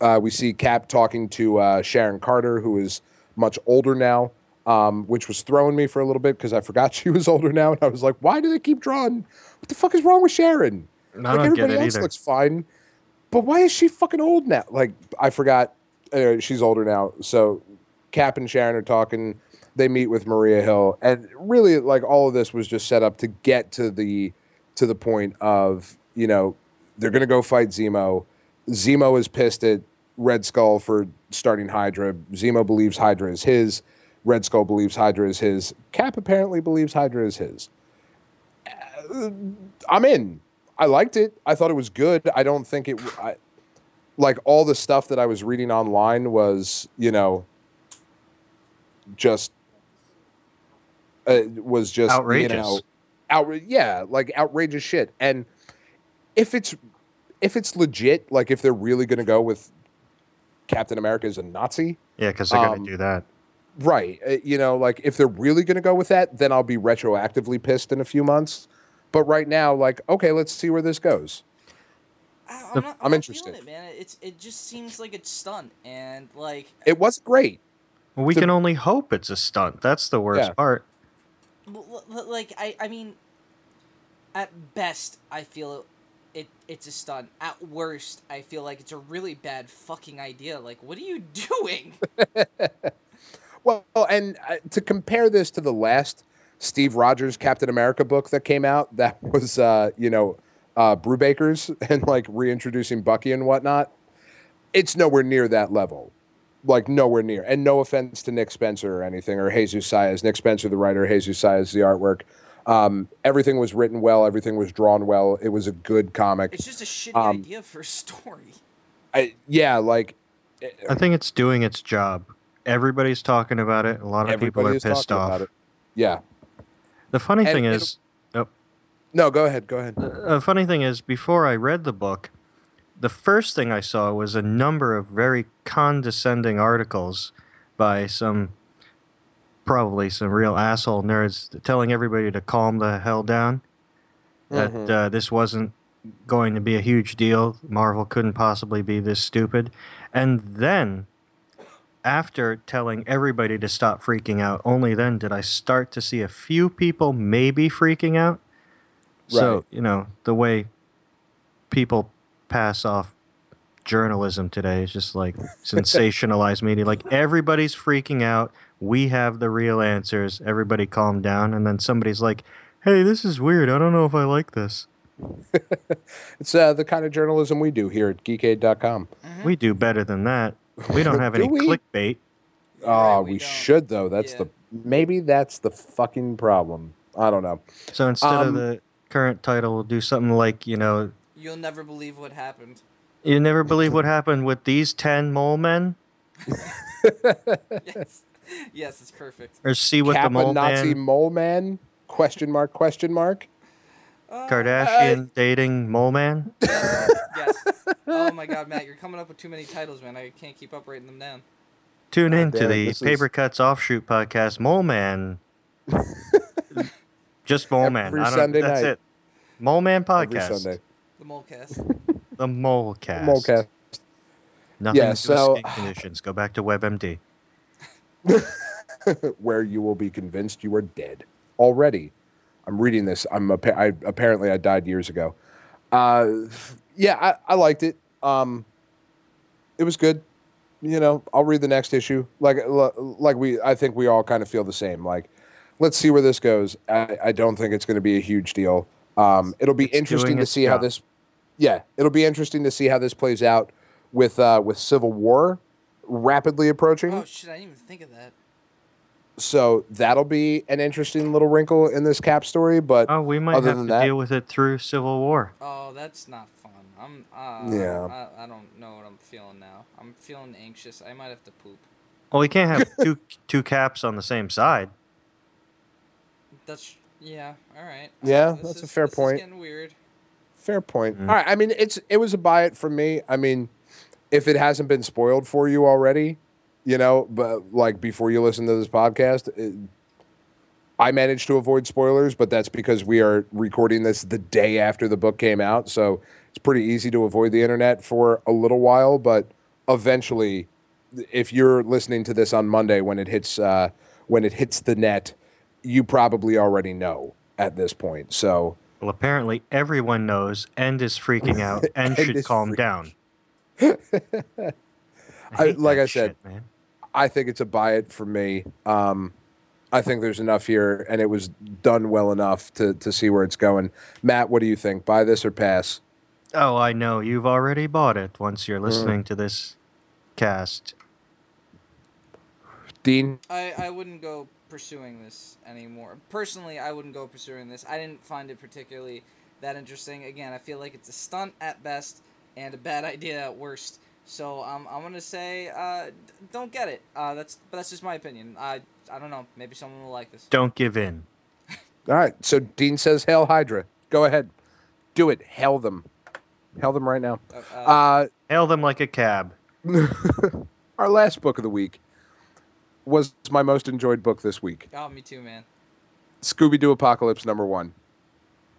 Uh, we see Cap talking to uh, Sharon Carter, who is much older now, um, which was throwing me for a little bit because I forgot <laughs> she was older now, and I was like, "Why do they keep drawing? What the fuck is wrong with Sharon? I like everybody it else either. looks fine, but why is she fucking old now? Like I forgot. Anyway, she's older now, so Cap and Sharon are talking. They meet with Maria Hill, and really, like all of this was just set up to get to the to the point of you know they're gonna go fight Zemo. Zemo is pissed at Red Skull for starting Hydra. Zemo believes Hydra is his. Red Skull believes Hydra is his. Cap apparently believes Hydra is his. Uh, I'm in. I liked it. I thought it was good. I don't think it. I, like all the stuff that I was reading online was, you know, just uh, was just Outrageous. You know, yeah, like outrageous shit. And if it's if it's legit, like if they're really going to go with Captain America is a Nazi. Yeah, because they're Um, going to do that. Right. Uh, You know, like if they're really going to go with that, then I'll be retroactively pissed in a few months. But right now, like, okay, let's see where this goes. I, The- I'm, not, I'm I'm not interested. feeling it, man. It's it just seems like it's stunt and like It was great. Well, we the- can only hope it's a stunt. That's the worst Yeah. part. L- l- like I, I mean, at best, I feel it. It's a stunt. At worst, I feel like it's a really bad fucking idea. Like, what are you <laughs> doing? <laughs> Well, and uh, to compare this to the last Steve Rogers Captain America book that came out, that <laughs> was, uh, you know, uh, Brubaker's <laughs> and like reintroducing Bucky and whatnot. It's nowhere near that level. Like nowhere near. And no offense to Nick Spencer or anything, or Jesus Saiz. Nick Spencer, the writer, Jesus Saiz, the artwork. Um, everything was written well. Everything was drawn well. It was a good comic. It's just a shitty Um, idea for a story. I, yeah, like I think it's doing its job. Everybody's talking about it. A lot of people are pissed off. about it. Yeah. The funny And thing is, No, go ahead. Go ahead. the funny thing is, before I read the book, the first thing I saw was a number of very condescending articles by some, probably some real asshole nerds telling everybody to calm the hell down. That Mhm. uh, this wasn't going to be a huge deal. Marvel couldn't possibly be this stupid. And then, after telling everybody to stop freaking out, only then did I start to see a few people maybe freaking out. So, you know, the way people pass off journalism today is just like <laughs> sensationalized media. Like everybody's freaking out. We have the real answers. Everybody calm down. And then somebody's like, hey, this is weird. I don't know if I like this. <laughs> It's uh, the kind of journalism we do here at geekade.com. We do better than that. We don't have <laughs> Do any we? clickbait. Oh, Right, we, don't. should though. That's Yeah. the maybe that's the fucking problem. I don't know. So instead Um, of the current title, we'll do something like, you know, You'll never believe what happened. you never believe what happened with these 10 mole men? <laughs> yes, yes, it's perfect. Or see what the Kappa mole Nazi man, mole man? Question mark? Question mark? Uh, Kardashian dating mole man? <laughs> Yes. Oh my god, Matt, you're coming up with too many titles, man. I can't keep up writing them down. Tune in to damn the this is- Paper Cuts Offshoot podcast, Mole Man. <laughs> Just Mole Man. Every I don't, Sunday that's night. it. Mole Man Every podcast. Sunday. The Molecast. The Mole Cast. <laughs> Molecast. Nothing Yeah, to do so- with skin conditions. Go back to WebMD. <laughs> where you will be convinced you are dead already. I'm reading this. I'm appa- I, apparently I died years ago. Uh, yeah, I, I liked it. Um, it was good. You know, I'll read the next issue. Like like we, I think we all kind of feel the same. Like, let's see where this goes. I, I don't think it's going to be a huge deal. Um, it'll be It's interesting to its see how this. Yeah, it'll be interesting to see how this plays out with uh, with Civil War rapidly approaching. Oh shit, I didn't even think of that. So that'll be an interesting little wrinkle in this cap story. But Oh, we might Other have to that- deal with it through Civil War. Oh, that's not fun. I'm uh Yeah. I, I don't know what I'm feeling now. I'm feeling anxious. I might have to poop. Well, we can't have <laughs> two two caps on the same side. That's yeah, all right. Yeah, This that's a fair this is point. getting weird. fair point. Mhm. All right. I mean, it's it was a buy it for me. I mean, if it hasn't been spoiled for you already, you know, but like before you listen to this podcast, it, I managed to avoid spoilers, but that's because we are recording this the day after the book came out, so it's pretty easy to avoid the internet for a little while. But eventually, if you're listening to this on Monday when it hits uh, when it hits the net, you probably already know at this point. So. Well, apparently everyone knows and is freaking out <laughs> and, And should calm freaking- down. <laughs> I- hate like I said, shit, man. I think it's a buy it for me. Um, I think there's enough here, and it was done well enough to to see where it's going. Matt, what do you think? Buy this or pass? Oh, I know you've already bought it once Mm. you're listening to this cast. Dean, I, I wouldn't go pursuing this anymore. Personally, I wouldn't go pursuing this. I didn't find it particularly that interesting. Again, I feel like it's a stunt at best and a bad <laughs> idea at worst. So um, I'm gonna say uh, d- don't get it. Uh, that's but that's just my opinion. I I don't know. Maybe someone will like this. Don't give in. <laughs> all right. So Dean says, "Hail Hydra." Go ahead, do it. Hail them. Hail them right now. Uh, uh, Uh, Hail them like a cab. <laughs> Our last book of the week was my most enjoyed book this week. Oh, me too, man. Scooby Doo Apocalypse number one.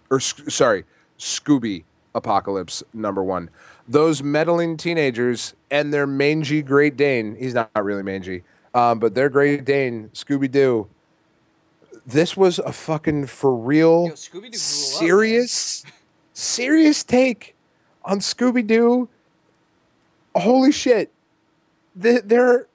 Or, sorry, Scooby Apocalypse number one. Those meddling teenagers and their mangy Great Dane, he's not really mangy, um, but their Great Dane, Scooby Doo. This was a fucking for real, Yo, Scooby-Doo up, serious, serious take on Scooby Doo. Holy shit. Th- There,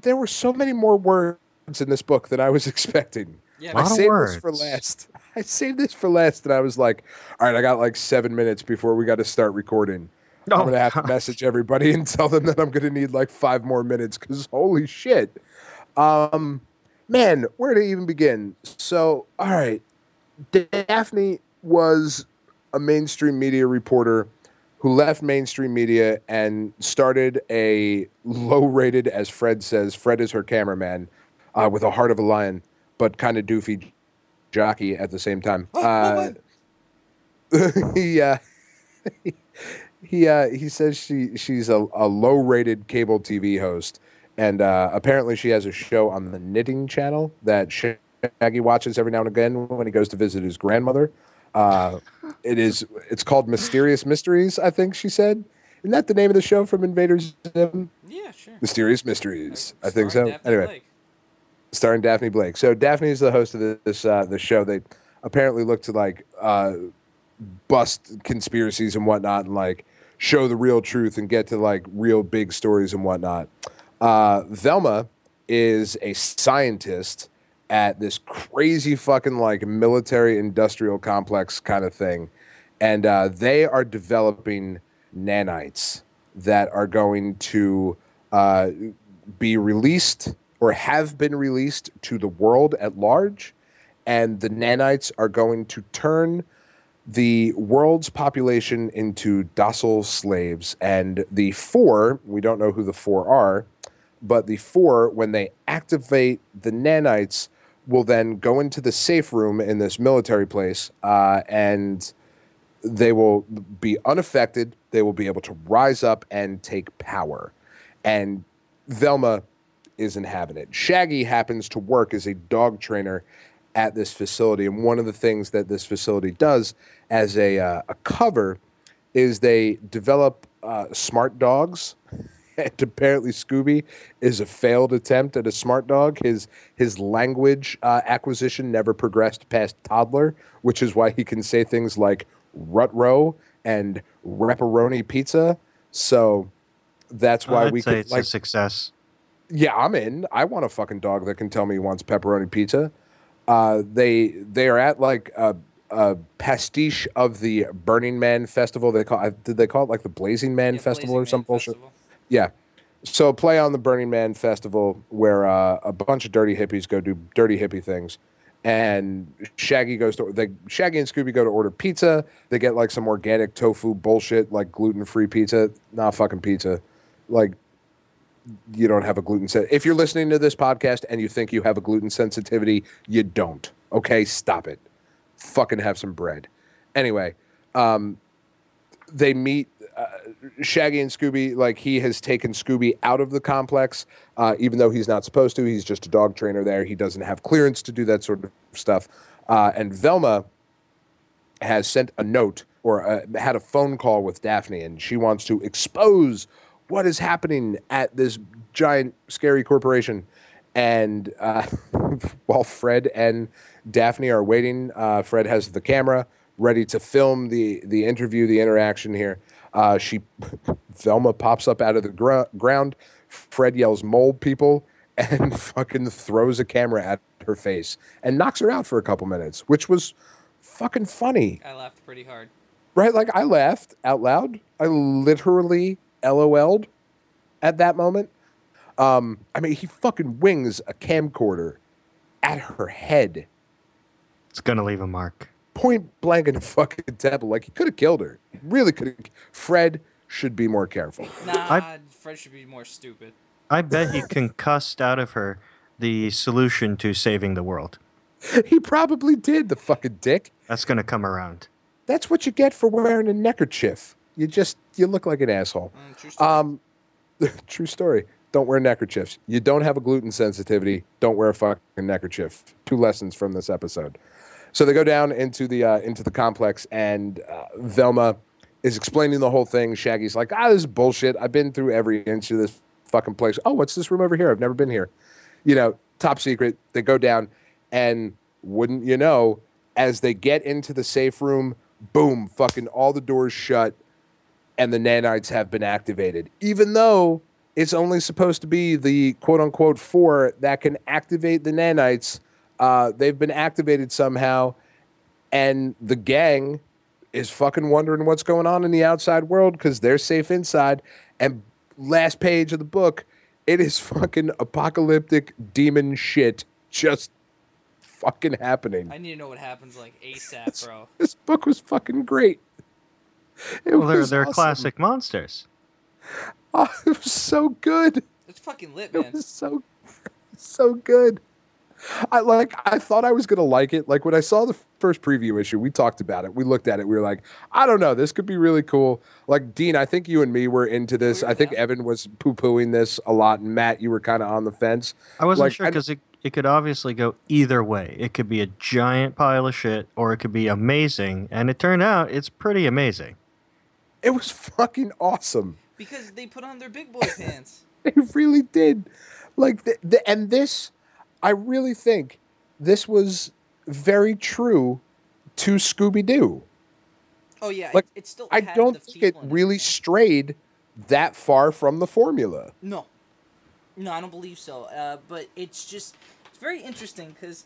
there were so many more words in this book than I was <laughs> expecting. Yeah, I saved this for last. I saved this for last, and I was like, "All right, I got like seven minutes before we got to start recording. I'm Oh, gonna have to message everybody <laughs> and tell them that I'm gonna need like five more minutes because holy shit, um, man, where to even begin? So, all right, Daphne was a mainstream media reporter who left mainstream media and started a low-rated, as Fred says, Fred is her cameraman, uh, with a heart of a lion, but kind of doofy jockey at the same time. Uh, <laughs> he uh, <laughs> he uh, he says she she's a, a low-rated cable TV host, and uh, apparently she has a show on the Knitting Channel that Shaggy watches every now and again when he goes to visit his grandmother. Uh, it is it's called Mysterious Mysteries, I think she said. Isn't that the name of the show from Invaders Zim? Yeah, sure. Mysterious Mysteries, I think so. Daphne Anyway, Blake. starring Daphne Blake. So Daphne is the host of this uh, the show. They apparently look to like uh, bust conspiracies and whatnot, and like show the real truth and get to like real big stories and whatnot. Uh, Velma is a scientist at this crazy fucking like military industrial complex kind of thing, and uh, they are developing nanites that are going to uh, be released or have been released to the world at large, and the nanites are going to turn the world's population into docile slaves. And the four, we don't know who the four are, but the four, when they activate the nanites, will then go into the safe room in this military place uh, and they will be unaffected. They will be able to rise up and take power. And Velma isn't having it. Shaggy happens to work as a dog trainer at this facility, and one of the things that this facility does as a uh, a cover is they develop uh, smart dogs. And apparently, Scooby is a failed attempt at a smart dog. His his language uh, acquisition never progressed past toddler, which is why he can say things like "rut-row" and "pepperoni pizza." So that's why I'd we say could it's like a success. yeah, I'm in. I want a fucking dog that can tell me he wants pepperoni pizza. Uh, they they are at like a, a pastiche of the Burning Man festival. They call did they call it like the Blazing Man Yeah, festival Blazing or Man some bullshit? Festival. Yeah. So play on the Burning Man festival where uh, a bunch of dirty hippies go do dirty hippie things. And Shaggy goes to they Shaggy and Scooby go to order pizza. They get like some organic tofu bullshit, like gluten free pizza. Nah, fucking pizza. Like you don't have a gluten set. If you're listening to this podcast and you think you have a gluten sensitivity, you don't. Okay, stop it. Fucking have some bread. Anyway, um, they meet Shaggy and Scooby. Like he has taken Scooby out of the complex, uh, even though he's not supposed to. He's just a dog trainer there. He doesn't have clearance to do that sort of stuff. Uh, and Velma has sent a note or uh, had a phone call with Daphne, and she wants to expose what is happening at this giant, scary corporation. And uh, <laughs> while Fred and Daphne are waiting, uh, Fred has the camera ready to film the the interview, the interaction here. Uh, she, <laughs> Velma pops up out of the gr- ground. Fred yells, "Mold people!" <laughs> and fucking throws a camera at her face and knocks her out for a couple minutes, which was fucking funny, I laughed pretty hard. right? Like I laughed out loud. I literally LOL'd at that moment. Um, I mean, he fucking wings a camcorder at her head, It's gonna leave a mark. point blank in the fucking temple. Like he could have killed her. He really could have. Fred should be more careful. Nah, Fred should be more stupid. I bet he concussed out of her the solution to saving the world. <laughs> he probably did. The fucking dick. That's gonna come around. That's what you get for wearing a neckerchief. You just you look like an asshole. Mm, true story. Um, <laughs> True story. Don't wear neckerchiefs. You don't have a gluten sensitivity. Don't wear a fucking neckerchief. Two lessons from this episode. So they go down into the uh, into the complex, and uh, Velma is explaining the whole thing. Shaggy's like, "Ah, this is bullshit. I've been through every inch of this fucking place. Oh, what's this room over here? I've never been here. You know, top secret." They go down, and wouldn't you know, as they get into the safe room, boom, fucking all the doors shut and the nanites have been activated, even though it's only supposed to be the quote unquote four that can activate the nanites. Uh, they've been activated somehow, and the gang is fucking wondering what's going on in the outside world because they're safe inside. And last page of the book, it is <laughs> fucking apocalyptic demon shit just fucking happening. I need to know what happens like ASAP, <laughs> bro. This book was fucking great. It Well, they're they're awesome. classic monsters. <laughs> Oh, it was so good. It's fucking lit, man. It was so so good. I like I thought I was gonna like it. Like when I saw the first preview issue, we talked about it. We looked at it. We were like, I don't know, this could be really cool. Like Dean, I think you and me were into this. We I think yeah. Evan was poo pooing this a lot, and Matt, you were kind of on the fence. I wasn't Like, sure because it, it could obviously go either way. It could be a giant pile of shit, or it could be amazing. And it turned out it's pretty amazing. It was fucking awesome. Because they put on their big boy pants. <laughs> They really did. Like the, the and this, I really think this was very true to Scooby Doo. Oh yeah, Like, it, it still. I had don't think it really everything. strayed that far from the formula. No, no, I don't believe so. Uh, but it's just it's very interesting because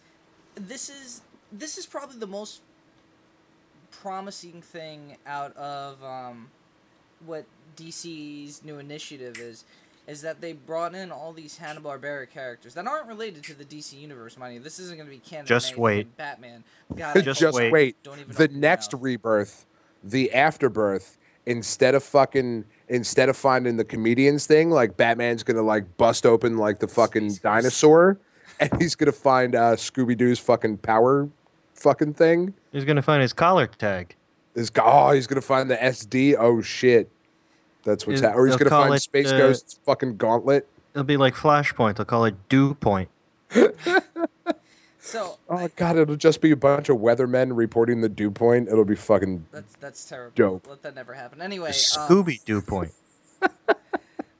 this is this is probably the most promising thing out of um, what DC's new initiative is. Is that they brought in all these Hanna Barbera characters that aren't related to the DC universe, mind you. This isn't going to be canon. Just anything wait. Batman. God, Just Just wait. wait. Don't even The next mouth. rebirth, the afterbirth, instead of fucking instead of finding the comedians thing, like Batman's gonna like bust open like the fucking Space dinosaur, and he's gonna find uh, Scooby Doo's fucking power fucking thing. He's gonna find his collar tag. Is oh he's gonna find the SD. Oh shit, that's what's happening. Or he's they'll gonna find it, Space uh, Ghost's fucking gauntlet. It'll be like Flashpoint. They'll call it Dew Point. So Oh god, it'll just be a bunch of weathermen reporting the dew point. It'll be fucking that's that's terrible. Dope. Let that never happen. Anyway, um, Scooby Dew Point. <laughs>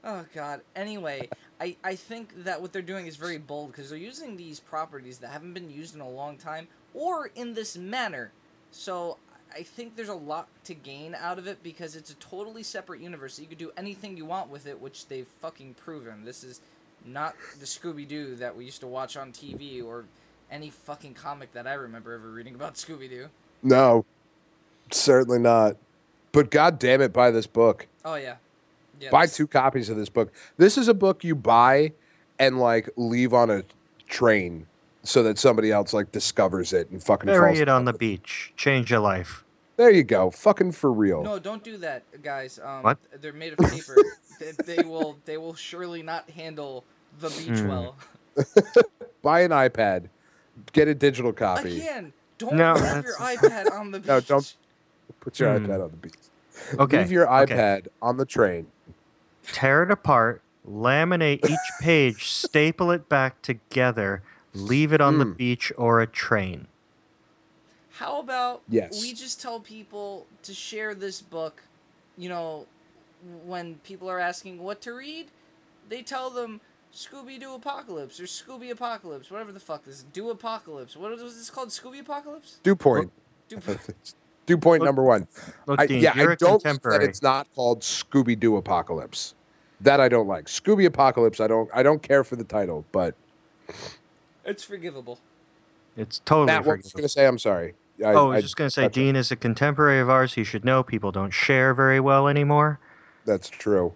Oh God. Anyway, I I think that what they're doing is very bold because they're using these properties that haven't been used in a long time or in this manner. So I think there's a lot to gain out of it because it's a totally separate universe. You could do anything you want with it, which they've fucking proven. This is not the Scooby Doo that we used to watch on TV or any fucking comic that I remember ever reading about <laughs> Scooby Doo. No, certainly not. But god damn it, buy this book. Oh yeah. Yeah. buy this- two copies of this book. This is a book you buy and like leave on a train so that somebody else like discovers it and fucking Bury falls it on the with beach. Change your life. There you go. Fucking for real. No, don't do that, guys. Um, What? They're made of paper. <laughs> they, they will. They will surely not handle the beach Hmm. well. <laughs> Buy an iPad. Get a digital copy. Again, don't No, have your iPad <laughs> on the beach. No, don't- Put your Hmm. iPad on the beach. Okay. Leave your okay. iPad on the train. Tear it apart. Laminate each page. staple it back together. Leave it on the Mm. beach or a train. How about Yes. we just tell people to share this book? You know, when people are asking what to read, they tell them Scooby Doo Apocalypse or Scooby Apocalypse, whatever the fuck this is. Do Apocalypse. What was this called? Scooby Apocalypse? Dew point. Do Dew point <laughs> Look- number one. Look, I, Dean, yeah, you're I a don't like that it's not called Scooby Doo Apocalypse. That I don't like. Scooby Apocalypse. I don't. I don't care for the title. But it's forgivable. It's totally Matt, what was forgivable. going to say? I'm sorry. I, oh, I was just going to say. Dean is a contemporary of ours. He should know people don't share very well anymore. That's true.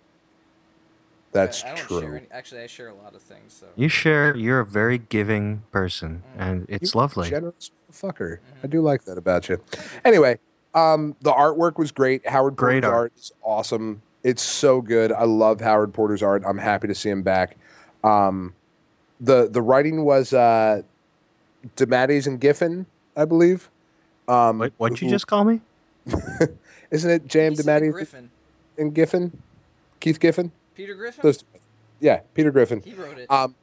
That's I, I true. Share any, actually, I share a lot of things. So You share. You're a very giving person, and it's You're a lovely. Generous fucker. Mm-hmm. I do like that about you. Anyway, um, the artwork was great. Howard Great Porter's art. art. is awesome. It's so good. I love Howard Porter's art. I'm happy to see him back. Um, the the writing was uh, DeMatteis and Giffen, I believe. Um, What, what'd you who- just call me? <laughs> Isn't it J.M. He said DeMatteis Griffin. and Giffen? Keith Giffen? Peter Griffin. Those, yeah, Peter Griffin. he wrote it. Um,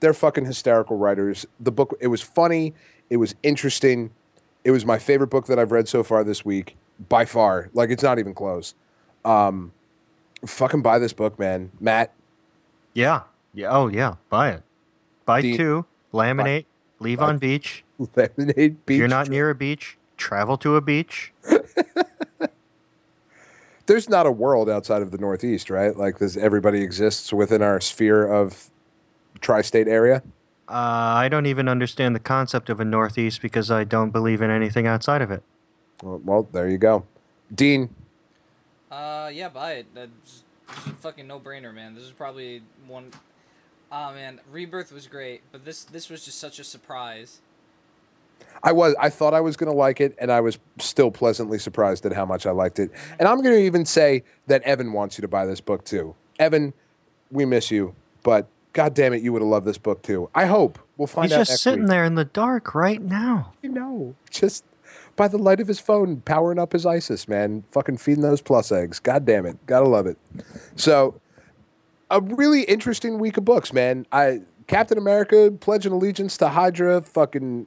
they're fucking hysterical writers. The book, it was funny. It was interesting. It was my favorite book that I've read so far this week, by far. Like it's not even close. Um, fucking buy this book, man. Matt, Yeah. Yeah. Oh, yeah. Buy it. Buy The- two. Laminate. Leave Buy- on beach. <laughs> Lemonade If you're not near a beach, travel to a beach. <laughs> There's not a world outside of the Northeast, right? Like, this, everybody exists within our sphere of tri-state area. Uh, I don't even understand the concept of a Northeast because I don't believe in anything outside of it. Well, well there you go. Dean, Uh, yeah, buy it. That's this is a fucking no brainer, man. This is probably one. Ah, man, Rebirth was great, but this this was just such a surprise. I was I thought I was going to like it and I was still pleasantly surprised at how much I liked it. And I'm going to even say that Evan wants you to buy this book too. Evan, we miss you, but god damn it you would have loved this book too. I hope. We'll find He's out He's just next sitting week. there in the dark right now. You know, just by the light of his phone powering up his ISIS, man. Fucking feeding those plus eggs. God damn it. Got to love it. So, a really interesting week of books, man. I Captain America pledging allegiance to Hydra, fucking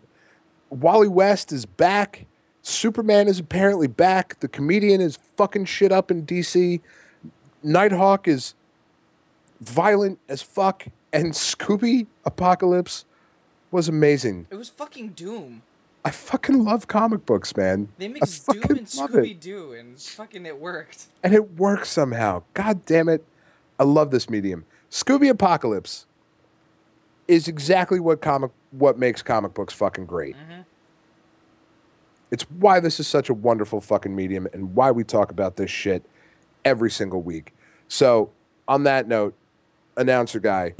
Wally West is back. Superman is apparently back. The comedian is fucking shit up in DC. Nighthawk is violent as fuck. And Scooby Apocalypse was amazing. It was fucking Doom. I fucking love comic books, man. They mixed Doom and. Scooby Doo, and fucking it worked. And it works somehow. God damn it. I love this medium. Scooby Apocalypse is exactly what comic what makes comic books fucking great. Mm-hmm. It's why this is such a wonderful fucking medium and why we talk about this shit every single week. So, on that note, announcer guy,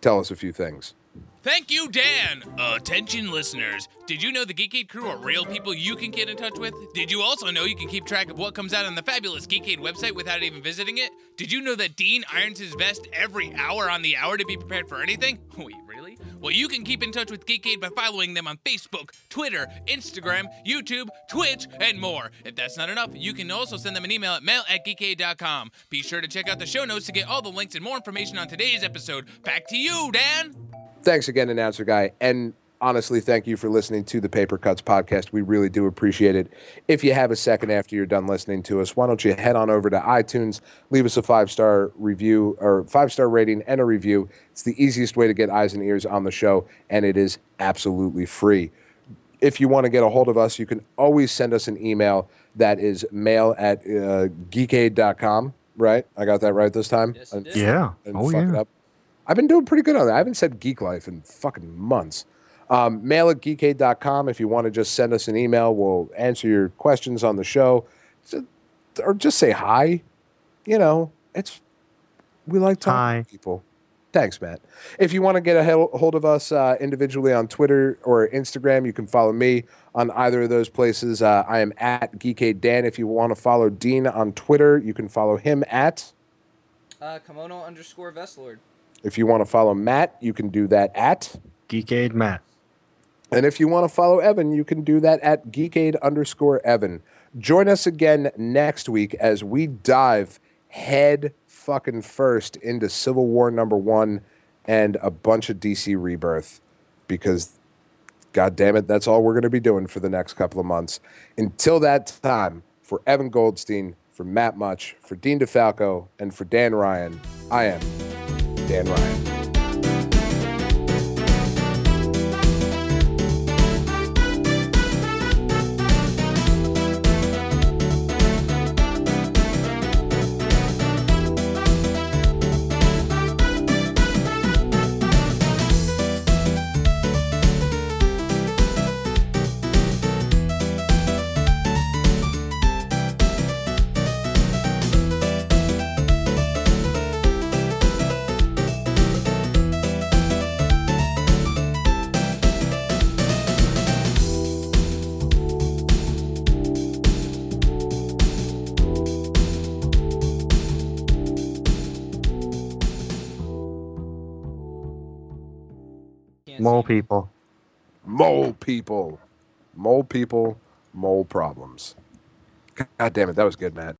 tell us a few things. Thank you, Dan! Attention, listeners. Did you know the Geekade crew are real people you can get in touch with? Did you also know you can keep track of what comes out on the fabulous Geekade website without even visiting it? Did you know that Dean irons his vest every hour on the hour to be prepared for anything? <laughs> Wait, really? Well, you can keep in touch with Geekade by following them on Facebook, Twitter, Instagram, YouTube, Twitch, and more. If that's not enough, you can also send them an email at mail at geekade.com. Be sure to check out the show notes to get all the links and more information on today's episode. Back to you, Dan! Thanks again, announcer guy. And honestly, thank you for listening to the Paper Cuts podcast. We really do appreciate it. If you have a second after you're done listening to us, why don't you head on over to iTunes, leave us a five star review or five star rating and a review. It's the easiest way to get eyes and ears on the show, and it is absolutely free. If you want to get a hold of us, you can always send us an email that is mail at uh, geekade.com, right? I got that right this time? Yes, you did. Yeah. and Oh, fuck yeah. It up. I've been doing pretty good on that. I haven't said Geek Life in fucking months. Um, mail at geekade.com if you want to just send us an email. We'll answer your questions on the show. Just- or just say hi. You know, it's we like talking Hi. to people. Thanks, Matt. If you want to get a hold of us uh, individually on Twitter or Instagram, you can follow me on either of those places. Uh, I am at Geekade Dan. If you want to follow Dean on Twitter, you can follow him at. Uh, kimono underscore Vestlord. If you want to follow Matt, you can do that at. Geekade Matt. And if you want to follow Evan, you can do that at geekade underscore Evan. Join us again next week as we dive head fucking first into Civil War number one and a bunch of DC Rebirth because, god damn it, that's all we're going to be doing for the next couple of months. Until that time, for Evan Goldstein, for Matt Much, for Dean DeFalco, and for Dan Ryan, I am Dan Ryan. Mole people. Mole people. Mole people, mole problems. God damn it, that was good, Matt.